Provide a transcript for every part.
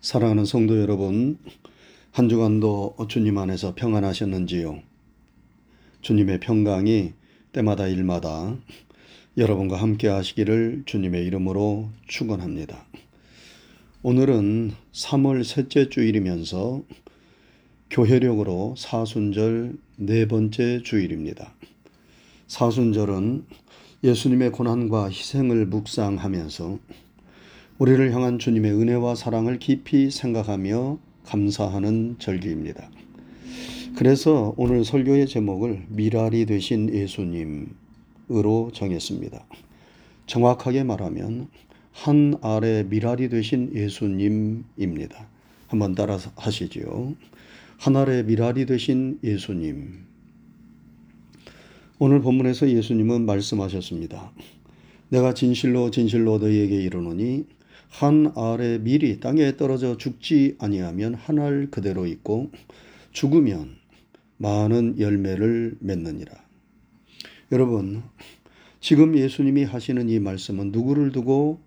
사랑하는 성도 여러분, 한 주간도 주님 안에서 평안하셨는지요? 주님의 평강이 때마다 일마다 여러분과 함께 하시기를 주님의 이름으로 축원합니다. 오늘은 3월 셋째 주일이면서 교회력으로 사순절 네 번째 주일입니다. 사순절은 예수님의 고난과 희생을 묵상하면서 우리를 향한 주님의 은혜와 사랑을 깊이 생각하며 감사하는 절기입니다. 그래서 오늘 설교의 제목을 미랄이 되신 예수님으로 정했습니다. 정확하게 말하면 한 알의 미랄이 되신 예수님입니다. 한번 따라 하시지요. 한 알의 미랄이 되신 예수님. 오늘 본문에서 예수님은 말씀하셨습니다. 내가 진실로 진실로 너희에게 이르노니 한 알의 밀이 땅에 떨어져 죽지 아니하면 한 알 그대로 있고 죽으면 많은 열매를 맺느니라. 여러분, 지금 예수님이 하시는 이 말씀은 누구를 두고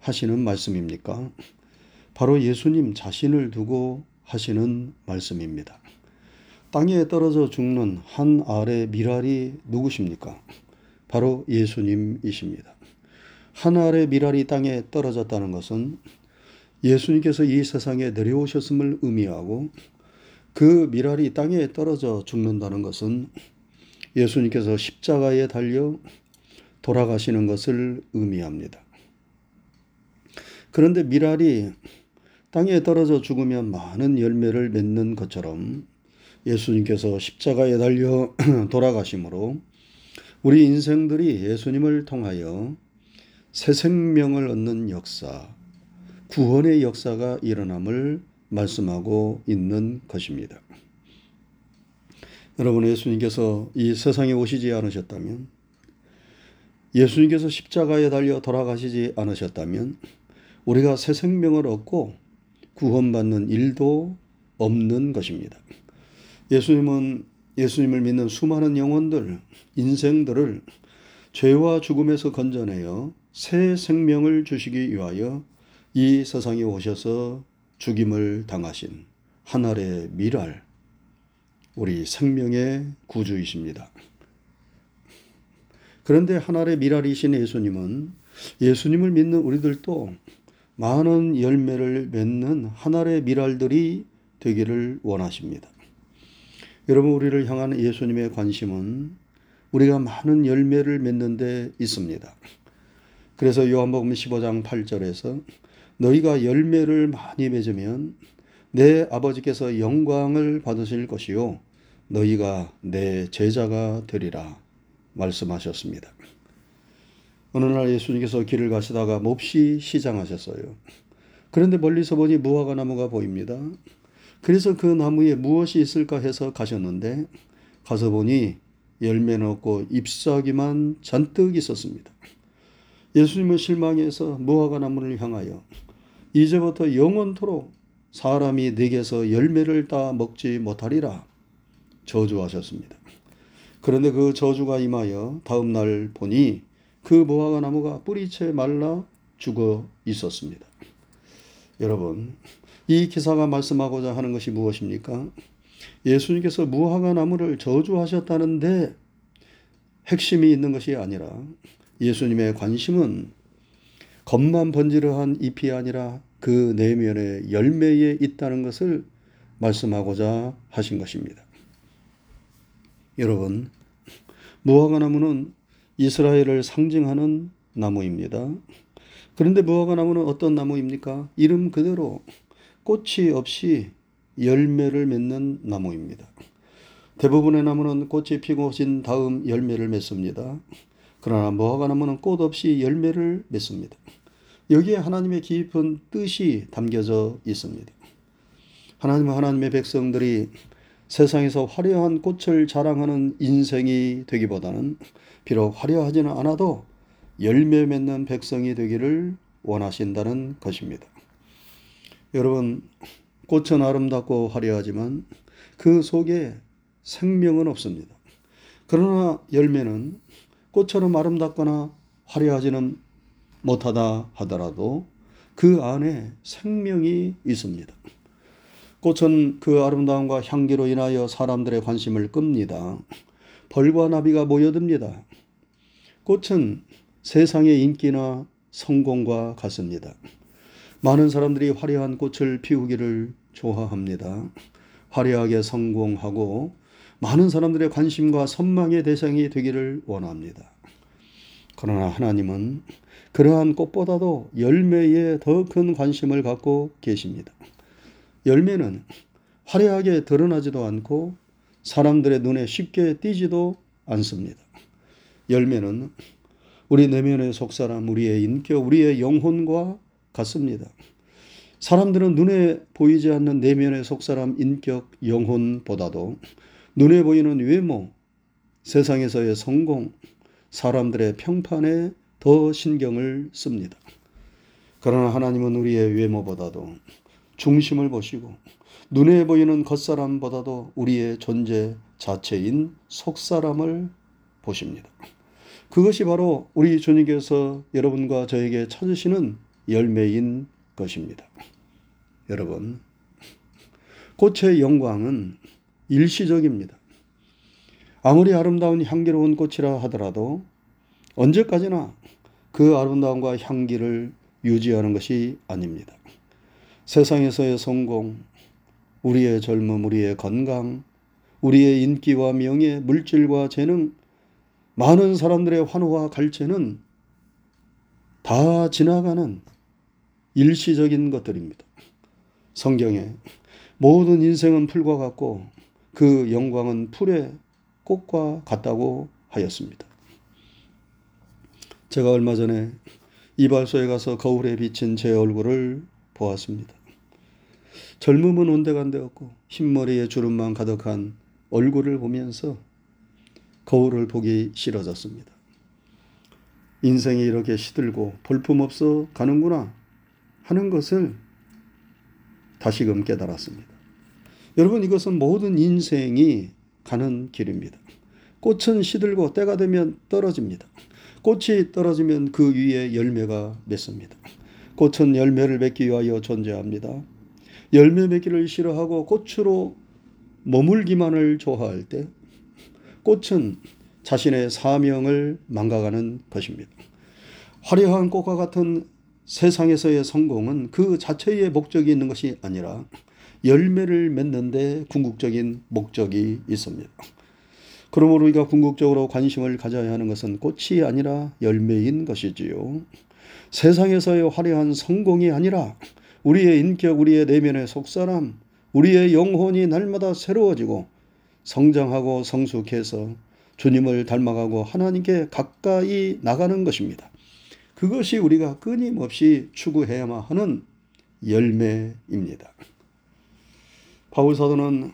하시는 말씀입니까? 바로 예수님 자신을 두고 하시는 말씀입니다. 땅에 떨어져 죽는 한 알의 미랄이 누구십니까? 바로 예수님이십니다. 한 알의 미랄이 땅에 떨어졌다는 것은 예수님께서 이 세상에 내려오셨음을 의미하고 그 미랄이 땅에 떨어져 죽는다는 것은 예수님께서 십자가에 달려 돌아가시는 것을 의미합니다. 그런데 미랄이 땅에 떨어져 죽으면 많은 열매를 맺는 것처럼 예수님께서 십자가에 달려 돌아가심으로 우리 인생들이 예수님을 통하여 새 생명을 얻는 역사, 구원의 역사가 일어남을 말씀하고 있는 것입니다. 여러분, 예수님께서 이 세상에 오시지 않으셨다면, 예수님께서 십자가에 달려 돌아가시지 않으셨다면, 우리가 새 생명을 얻고 구원받는 일도 없는 것입니다. 예수님은 예수님을 믿는 수많은 영혼들, 인생들을 죄와 죽음에서 건져내어 새 생명을 주시기 위하여 이 세상에 오셔서 죽임을 당하신 하늘의 미랄, 우리 생명의 구주이십니다. 그런데 하늘의 미랄이신 예수님은 예수님을 믿는 우리들도 많은 열매를 맺는 하늘의 미랄들이 되기를 원하십니다. 여러분, 우리를 향한 예수님의 관심은 우리가 많은 열매를 맺는 데 있습니다. 그래서 요한복음 15장 8절에서 너희가 열매를 많이 맺으면 내 아버지께서 영광을 받으실 것이요 너희가 내 제자가 되리라 말씀하셨습니다. 어느 날 예수님께서 길을 가시다가 몹시 시장하셨어요. 그런데 멀리서 보니 무화과 나무가 보입니다. 그래서 그 나무에 무엇이 있을까 해서 가셨는데 가서 보니 열매는 없고 잎사귀만 잔뜩 있었습니다. 예수님은 실망해서 무화과 나무를 향하여 이제부터 영원토록 사람이 내게서 열매를 따 먹지 못하리라 저주하셨습니다. 그런데 그 저주가 임하여 다음 날 보니 그 무화과 나무가 뿌리채 말라 죽어 있었습니다. 여러분, 이 기사가 말씀하고자 하는 것이 무엇입니까? 예수님께서 무화과 나무를 저주하셨다는데 핵심이 있는 것이 아니라 예수님의 관심은 겉만 번지르한 잎이 아니라 그 내면의 열매에 있다는 것을 말씀하고자 하신 것입니다. 여러분, 무화과 나무는 이스라엘을 상징하는 나무입니다. 그런데 무화과 나무는 어떤 나무입니까? 이름 그대로 꽃이 없이 열매를 맺는 나무입니다. 대부분의 나무는 꽃이 피고 진 다음 열매를 맺습니다. 그러나 무화과 나무는 꽃 없이 열매를 맺습니다. 여기에 하나님의 깊은 뜻이 담겨져 있습니다. 하나님은 하나님의 백성들이 세상에서 화려한 꽃을 자랑하는 인생이 되기보다는 비록 화려하지는 않아도 열매 맺는 백성이 되기를 원하신다는 것입니다. 여러분, 꽃은 아름답고 화려하지만 그 속에 생명은 없습니다. 그러나 열매는 꽃처럼 아름답거나 화려하지는 못하다 하더라도 그 안에 생명이 있습니다. 꽃은 그 아름다움과 향기로 인하여 사람들의 관심을 끕니다. 벌과 나비가 모여듭니다. 꽃은 세상의 인기나 성공과 같습니다. 많은 사람들이 화려한 꽃을 피우기를 좋아합니다. 화려하게 성공하고 많은 사람들의 관심과 선망의 대상이 되기를 원합니다. 그러나 하나님은 그러한 꽃보다도 열매에 더 큰 관심을 갖고 계십니다. 열매는 화려하게 드러나지도 않고 사람들의 눈에 쉽게 띄지도 않습니다. 열매는 우리 내면의 속사람, 우리의 인격, 우리의 영혼과 같습니다. 사람들은 눈에 보이지 않는 내면의 속사람, 인격, 영혼보다도 눈에 보이는 외모, 세상에서의 성공, 사람들의 평판에 더 신경을 씁니다. 그러나 하나님은 우리의 외모보다도 중심을 보시고 눈에 보이는 겉사람보다도 우리의 존재 자체인 속사람을 보십니다. 그것이 바로 우리 주님께서 여러분과 저에게 찾으시는 열매인 것입니다. 여러분, 꽃의 영광은 일시적입니다. 아무리 아름다운 향기로운 꽃이라 하더라도 언제까지나 그 아름다움과 향기를 유지하는 것이 아닙니다. 세상에서의 성공, 우리의 젊음, 우리의 건강, 우리의 인기와 명예, 물질과 재능, 많은 사람들의 환호와 갈채는 다 지나가는 일시적인 것들입니다. 성경에 모든 인생은 풀과 같고 그 영광은 풀의 꽃과 같다고 하였습니다. 제가 얼마 전에 이발소에 가서 거울에 비친 제 얼굴을 보았습니다. 젊음은 온데간데 없고 흰머리에 주름만 가득한 얼굴을 보면서 거울을 보기 싫어졌습니다. 인생이 이렇게 시들고 볼품없어 가는구나 하는 것을 다시금 깨달았습니다. 여러분 이것은 모든 인생이 가는 길입니다. 꽃은 시들고 때가 되면 떨어집니다. 꽃이 떨어지면 그 위에 열매가 맺습니다. 꽃은 열매를 맺기 위하여 존재합니다. 열매 맺기를 싫어하고 꽃으로 머물기만을 좋아할 때 꽃은 자신의 사명을 망가가는 것입니다. 화려한 꽃과 같은 세상에서의 성공은 그 자체의 목적이 있는 것이 아니라 열매를 맺는데 궁극적인 목적이 있습니다. 그러므로 우리가 궁극적으로 관심을 가져야 하는 것은 꽃이 아니라 열매인 것이지요. 세상에서의 화려한 성공이 아니라 우리의 인격, 우리의 내면의 속사람, 우리의 영혼이 날마다 새로워지고 성장하고 성숙해서 주님을 닮아가고 하나님께 가까이 나가는 것입니다. 그것이 우리가 끊임없이 추구해야만 하는 열매입니다. 바울 사도는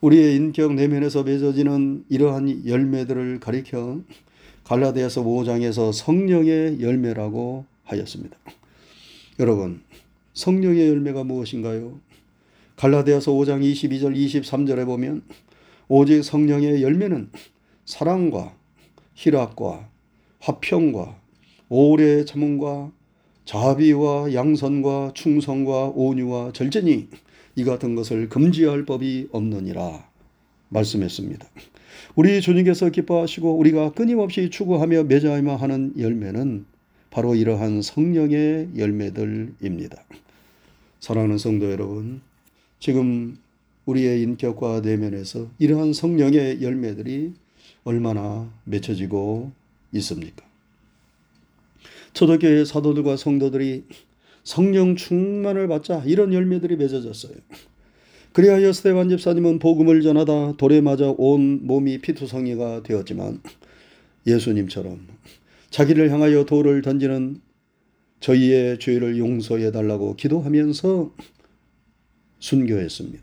우리의 인격 내면에서 맺어지는 이러한 열매들을 가리켜 갈라디아서 5장에서 성령의 열매라고 하였습니다. 여러분, 성령의 열매가 무엇인가요? 갈라디아서 5장 22절 23절에 보면 오직 성령의 열매는 사랑과 희락과 화평과 오래 참음과 자비와 양선과 충성과 온유와 절제니 이 같은 것을 금지할 법이 없느니라 말씀했습니다. 우리 주님께서 기뻐하시고 우리가 끊임없이 추구하며 맺어야만 하는 열매는 바로 이러한 성령의 열매들입니다. 사랑하는 성도 여러분, 지금 우리의 인격과 내면에서 이러한 성령의 열매들이 얼마나 맺혀지고 있습니까? 초대교회 사도들과 성도들이 성령 충만을 받자 이런 열매들이 맺어졌어요. 그리하여 스테반 집사님은 복음을 전하다 돌에 맞아 온 몸이 피투성이가 되었지만 예수님처럼 자기를 향하여 돌을 던지는 저희의 죄를 용서해 달라고 기도하면서 순교했습니다.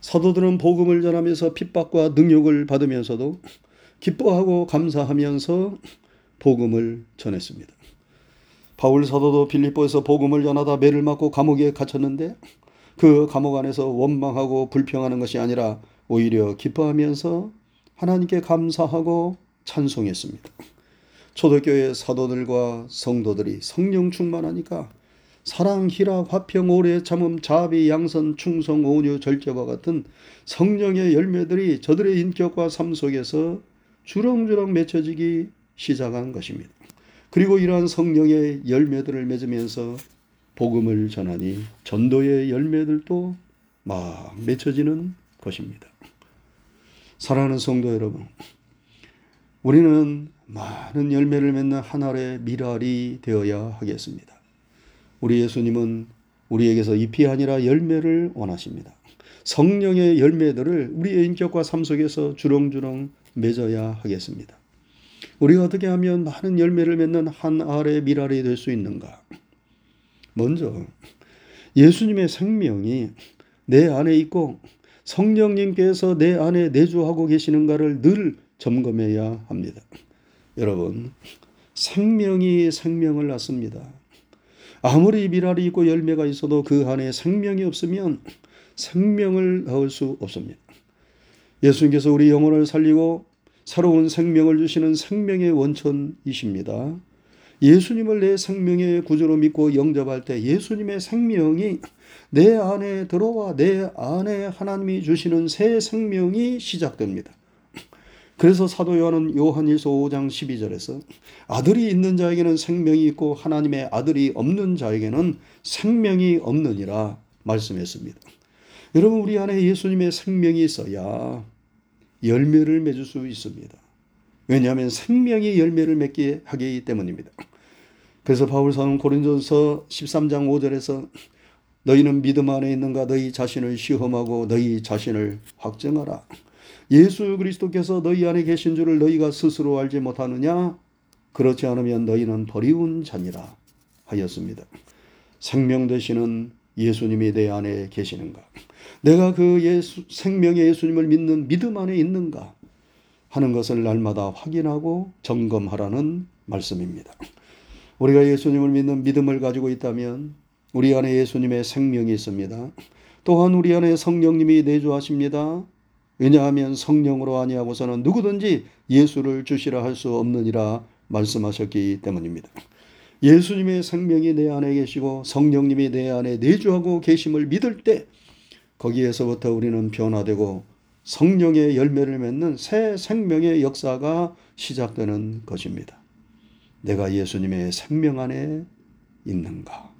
사도들은 복음을 전하면서 핍박과 능욕을 받으면서도 기뻐하고 감사하면서 복음을 전했습니다. 바울 사도도 빌립보에서 복음을 전하다 매를 맞고 감옥에 갇혔는데 그 감옥 안에서 원망하고 불평하는 것이 아니라 오히려 기뻐하면서 하나님께 감사하고 찬송했습니다. 초대교회 사도들과 성도들이 성령 충만하니까 사랑, 희락, 화평, 오래 참음, 자비, 양선, 충성, 온유, 절제와 같은 성령의 열매들이 저들의 인격과 삶 속에서 주렁주렁 맺혀지기 시작한 것입니다. 그리고 이러한 성령의 열매들을 맺으면서 복음을 전하니 전도의 열매들도 막 맺혀지는 것입니다. 사랑하는 성도 여러분, 우리는 많은 열매를 맺는 하나의 미랄이 되어야 하겠습니다. 우리 예수님은 우리에게서 잎이 아니라 열매를 원하십니다. 성령의 열매들을 우리의 인격과 삶 속에서 주렁주렁 맺어야 하겠습니다. 우리가 어떻게 하면 많은 열매를 맺는 한 알의 미랄이 될 수 있는가? 먼저 예수님의 생명이 내 안에 있고 성령님께서 내 안에 내주하고 계시는가를 늘 점검해야 합니다. 여러분, 생명이 생명을 낳습니다. 아무리 미랄이 있고 열매가 있어도 그 안에 생명이 없으면 생명을 낳을 수 없습니다. 예수님께서 우리 영혼을 살리고 새로운 생명을 주시는 생명의 원천이십니다. 예수님을 내 생명의 구주로 믿고 영접할 때 예수님의 생명이 내 안에 들어와 내 안에 하나님이 주시는 새 생명이 시작됩니다. 그래서 사도 요한은 요한일서 5장 12절에서 아들이 있는 자에게는 생명이 있고 하나님의 아들이 없는 자에게는 생명이 없느니라 말씀했습니다. 여러분 우리 안에 예수님의 생명이 있어야 열매를 맺을 수 있습니다. 왜냐하면 생명이 열매를 맺게 하기 때문입니다. 그래서 바울 사는 고린도서 13장 5절에서 너희는 믿음 안에 있는가 너희 자신을 시험하고 너희 자신을 확정하라. 예수 그리스도께서 너희 안에 계신 줄을 너희가 스스로 알지 못하느냐? 그렇지 않으면 너희는 버리운 자니라 하였습니다. 생명 되시는 예수님이 내 안에 계시는가? 내가 그 예수, 생명의 예수님을 믿는 믿음 안에 있는가? 하는 것을 날마다 확인하고 점검하라는 말씀입니다. 우리가 예수님을 믿는 믿음을 가지고 있다면 우리 안에 예수님의 생명이 있습니다. 또한 우리 안에 성령님이 내주하십니다. 왜냐하면 성령으로 아니하고서는 누구든지 예수를 주시라 할 수 없느니라 말씀하셨기 때문입니다. 예수님의 생명이 내 안에 계시고 성령님이 내 안에 내주하고 계심을 믿을 때 거기에서부터 우리는 변화되고 성령의 열매를 맺는 새 생명의 역사가 시작되는 것입니다. 내가 예수님의 생명 안에 있는가?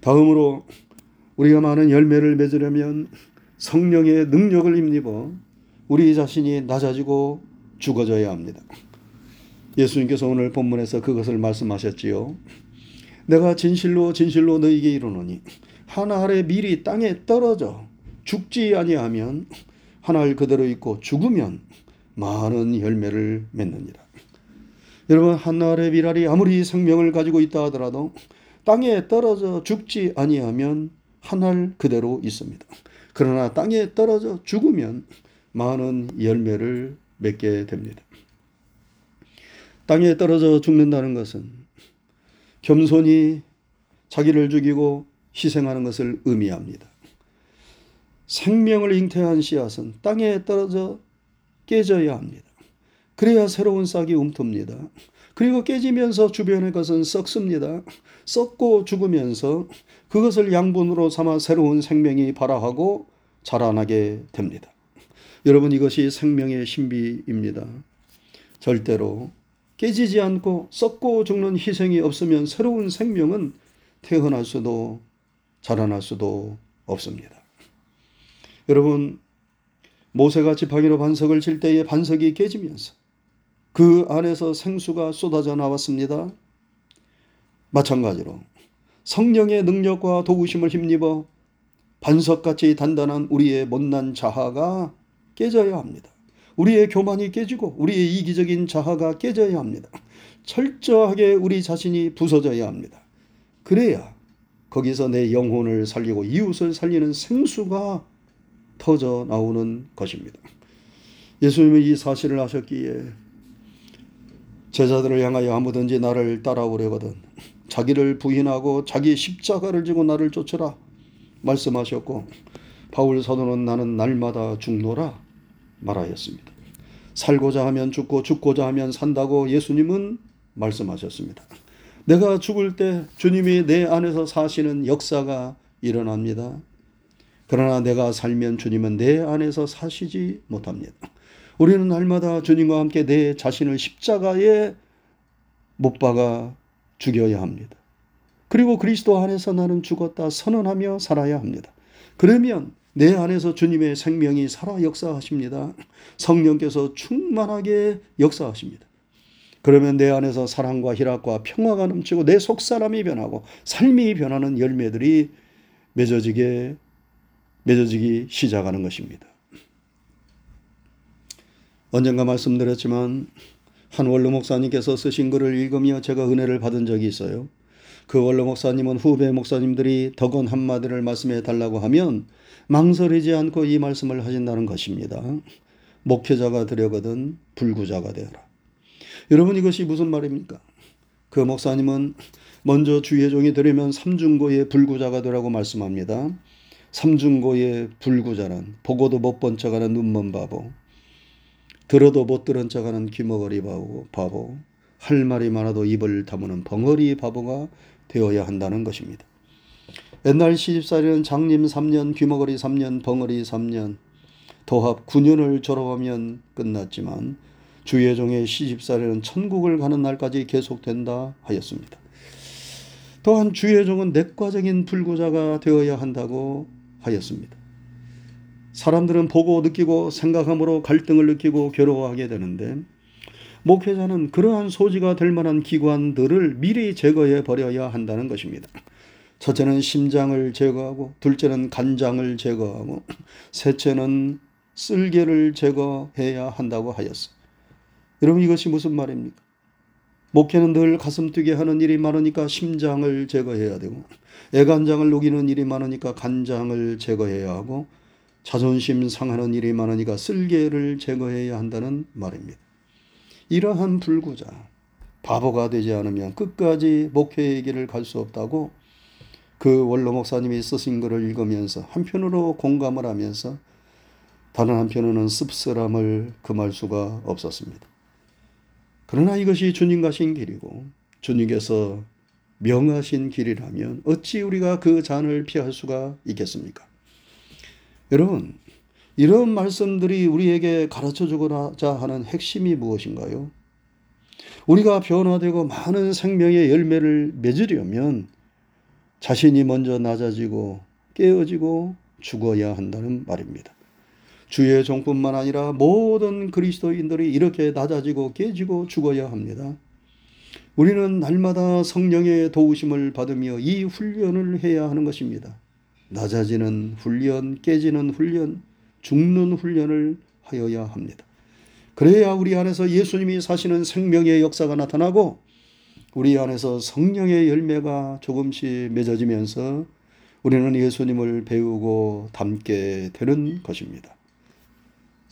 다음으로 우리가 많은 열매를 맺으려면 성령의 능력을 힘입어 우리 자신이 낮아지고 죽어져야 합니다. 예수님께서 오늘 본문에서 그것을 말씀하셨지요. 내가 진실로 진실로 너에게 이르노니 하나 아래 밀이 땅에 떨어져 죽지 아니하면 하나를 그대로 있고 죽으면 많은 열매를 맺느니라. 여러분 한나의 미랄이 아무리 생명을 가지고 있다 하더라도 땅에 떨어져 죽지 아니하면 한 알 그대로 있습니다. 그러나 땅에 떨어져 죽으면 많은 열매를 맺게 됩니다. 땅에 떨어져 죽는다는 것은 겸손히 자기를 죽이고 희생하는 것을 의미합니다. 생명을 잉태한 씨앗은 땅에 떨어져 깨져야 합니다. 그래야 새로운 싹이 움텡니다. 그리고 깨지면서 주변의 것은 썩습니다. 썩고 죽으면서 그것을 양분으로 삼아 새로운 생명이 발화하고 자라나게 됩니다. 여러분 이것이 생명의 신비입니다. 절대로 깨지지 않고 썩고 죽는 희생이 없으면 새로운 생명은 태어날 수도 자라날 수도 없습니다. 여러분 모세가 지팡이로 반석을 칠 때에 반석이 깨지면서 그 안에서 생수가 쏟아져 나왔습니다. 마찬가지로 성령의 능력과 도우심을 힘입어 반석같이 단단한 우리의 못난 자아가 깨져야 합니다. 우리의 교만이 깨지고 우리의 이기적인 자아가 깨져야 합니다. 철저하게 우리 자신이 부서져야 합니다. 그래야 거기서 내 영혼을 살리고 이웃을 살리는 생수가 터져 나오는 것입니다. 예수님은 이 사실을 아셨기에 제자들을 향하여 아무든지 나를 따라오려거든 자기를 부인하고 자기 십자가를 지고 나를 쫓으라 말씀하셨고 바울 사도는 나는 날마다 죽노라 말하였습니다. 살고자 하면 죽고 죽고자 하면 산다고 예수님은 말씀하셨습니다. 내가 죽을 때 주님이 내 안에서 사시는 역사가 일어납니다. 그러나 내가 살면 주님은 내 안에서 사시지 못합니다. 우리는 날마다 주님과 함께 내 자신을 십자가에 못 박아 죽여야 합니다. 그리고 그리스도 안에서 나는 죽었다 선언하며 살아야 합니다. 그러면 내 안에서 주님의 생명이 살아 역사하십니다. 성령께서 충만하게 역사하십니다. 그러면 내 안에서 사랑과 희락과 평화가 넘치고 내 속사람이 변하고 삶이 변하는 열매들이 맺어지게 맺어지기 시작하는 것입니다. 언젠가 말씀드렸지만 한 원로 목사님께서 쓰신 글을 읽으며 제가 은혜를 받은 적이 있어요. 그 원로 목사님은 후배 목사님들이 덕원 한마디를 말씀해 달라고 하면 망설이지 않고 이 말씀을 하신다는 것입니다. 목회자가 되려거든 불구자가 되어라. 여러분 이것이 무슨 말입니까? 그 목사님은 먼저 주의 종이 되려면 삼중고의 불구자가 되라고 말씀합니다. 삼중고의 불구자는 보고도 못 본 척하는 눈먼 바보, 들어도 못 들은 척하는 귀머거리 바보, 바보, 할 말이 많아도 입을 다무는 벙어리 바보가 되어야 한다는 것입니다. 옛날 시집살이는 장님 3년, 귀머거리 3년, 벙어리 3년, 도합 9년을 졸업하면 끝났지만 주의 종의 시집살이는 천국을 가는 날까지 계속된다 하였습니다. 또한 주의 종은 내과적인 불구자가 되어야 한다고 하였습니다. 사람들은 보고 느끼고 생각함으로 갈등을 느끼고 괴로워하게 되는데 목회자는 그러한 소지가 될 만한 기관들을 미리 제거해 버려야 한다는 것입니다. 첫째는 심장을 제거하고, 둘째는 간장을 제거하고, 셋째는 쓸개를 제거해야 한다고 하였어. 여러분 이것이 무슨 말입니까? 목회는 늘 가슴 뛰게 하는 일이 많으니까 심장을 제거해야 되고, 애간장을 녹이는 일이 많으니까 간장을 제거해야 하고, 자존심 상하는 일이 많으니까 쓸개를 제거해야 한다는 말입니다. 이러한 불구자, 바보가 되지 않으면 끝까지 목회의 길을 갈 수 없다고 그 원로 목사님이 쓰신 글을 읽으면서 한편으로 공감을 하면서 다른 한편으로는 씁쓸함을 금할 수가 없었습니다. 그러나 이것이 주님 가신 길이고 주님께서 명하신 길이라면 어찌 우리가 그 잔을 피할 수가 있겠습니까? 여러분, 이런 말씀들이 우리에게 가르쳐 주고자 하는 핵심이 무엇인가요? 우리가 변화되고 많은 생명의 열매를 맺으려면 자신이 먼저 낮아지고 깨어지고 죽어야 한다는 말입니다. 주의 종뿐만 아니라 모든 그리스도인들이 이렇게 낮아지고 깨지고 죽어야 합니다. 우리는 날마다 성령의 도우심을 받으며 이 훈련을 해야 하는 것입니다. 낮아지는 훈련, 깨지는 훈련, 죽는 훈련을 하여야 합니다. 그래야 우리 안에서 예수님이 사시는 생명의 역사가 나타나고 우리 안에서 성령의 열매가 조금씩 맺어지면서 우리는 예수님을 배우고 닮게 되는 것입니다.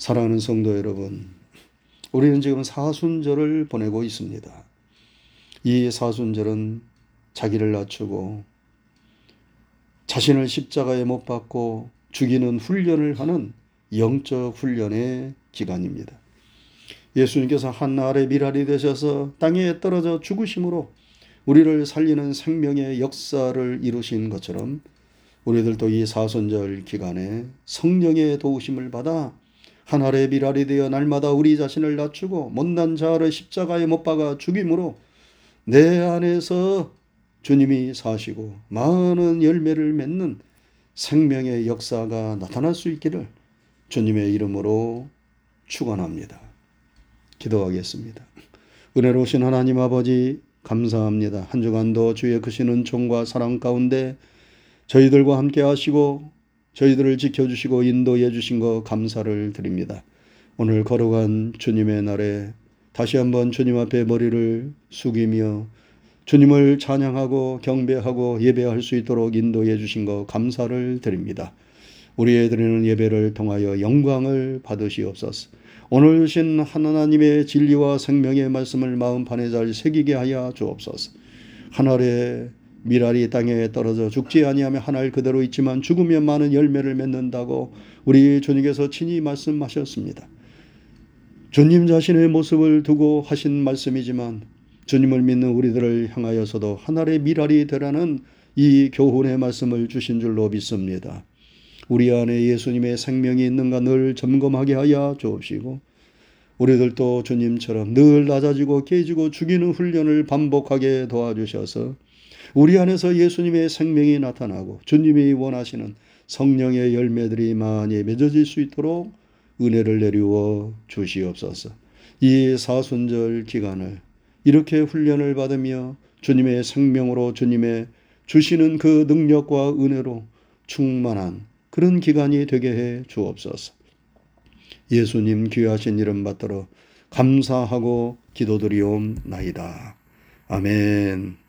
사랑하는 성도 여러분, 우리는 지금 사순절을 보내고 있습니다. 이 사순절은 자기를 낮추고 자신을 십자가에 못 박고 죽이는 훈련을 하는 영적 훈련의 기간입니다. 예수님께서 한 알의 미랄이 되셔서 땅에 떨어져 죽으심으로 우리를 살리는 생명의 역사를 이루신 것처럼 우리들도 이 사선절 기간에 성령의 도우심을 받아 한 알의 미랄이 되어 날마다 우리 자신을 낮추고 못난 자를 십자가에 못 박아 죽임으로 내 안에서 주님이 사시고 많은 열매를 맺는 생명의 역사가 나타날 수 있기를 주님의 이름으로 축원합니다. 기도하겠습니다. 은혜로우신 하나님 아버지 감사합니다. 한 주간도 주의 크시는 종과 사랑 가운데 저희들과 함께 하시고 저희들을 지켜주시고 인도해 주신 것 감사를 드립니다. 오늘 걸어간 주님의 날에 다시 한번 주님 앞에 머리를 숙이며 주님을 찬양하고 경배하고 예배할 수 있도록 인도해 주신 것 감사를 드립니다. 우리의 드리는 예배를 통하여 영광을 받으시옵소서. 오늘 주신 하나님의 진리와 생명의 말씀을 마음판에 잘 새기게 하여 주옵소서. 하늘의 미랄이 땅에 떨어져 죽지 아니하며 하늘 그대로 있지만 죽으면 많은 열매를 맺는다고 우리 주님께서 친히 말씀하셨습니다. 주님 자신의 모습을 두고 하신 말씀이지만 주님을 믿는 우리들을 향하여서도 하늘의 미랄이 되라는 이 교훈의 말씀을 주신 줄로 믿습니다. 우리 안에 예수님의 생명이 있는가 늘 점검하게 하여 주옵시고 우리들도 주님처럼 늘 낮아지고 깨지고 죽이는 훈련을 반복하게 도와주셔서 우리 안에서 예수님의 생명이 나타나고 주님이 원하시는 성령의 열매들이 많이 맺어질 수 있도록 은혜를 내리워 주시옵소서. 이 사순절 기간을 이렇게 훈련을 받으며 주님의 생명으로 주님의 주시는 그 능력과 은혜로 충만한 그런 기간이 되게 해 주옵소서. 예수님 귀하신 이름 받들어 감사하고 기도드리옵나이다. 아멘.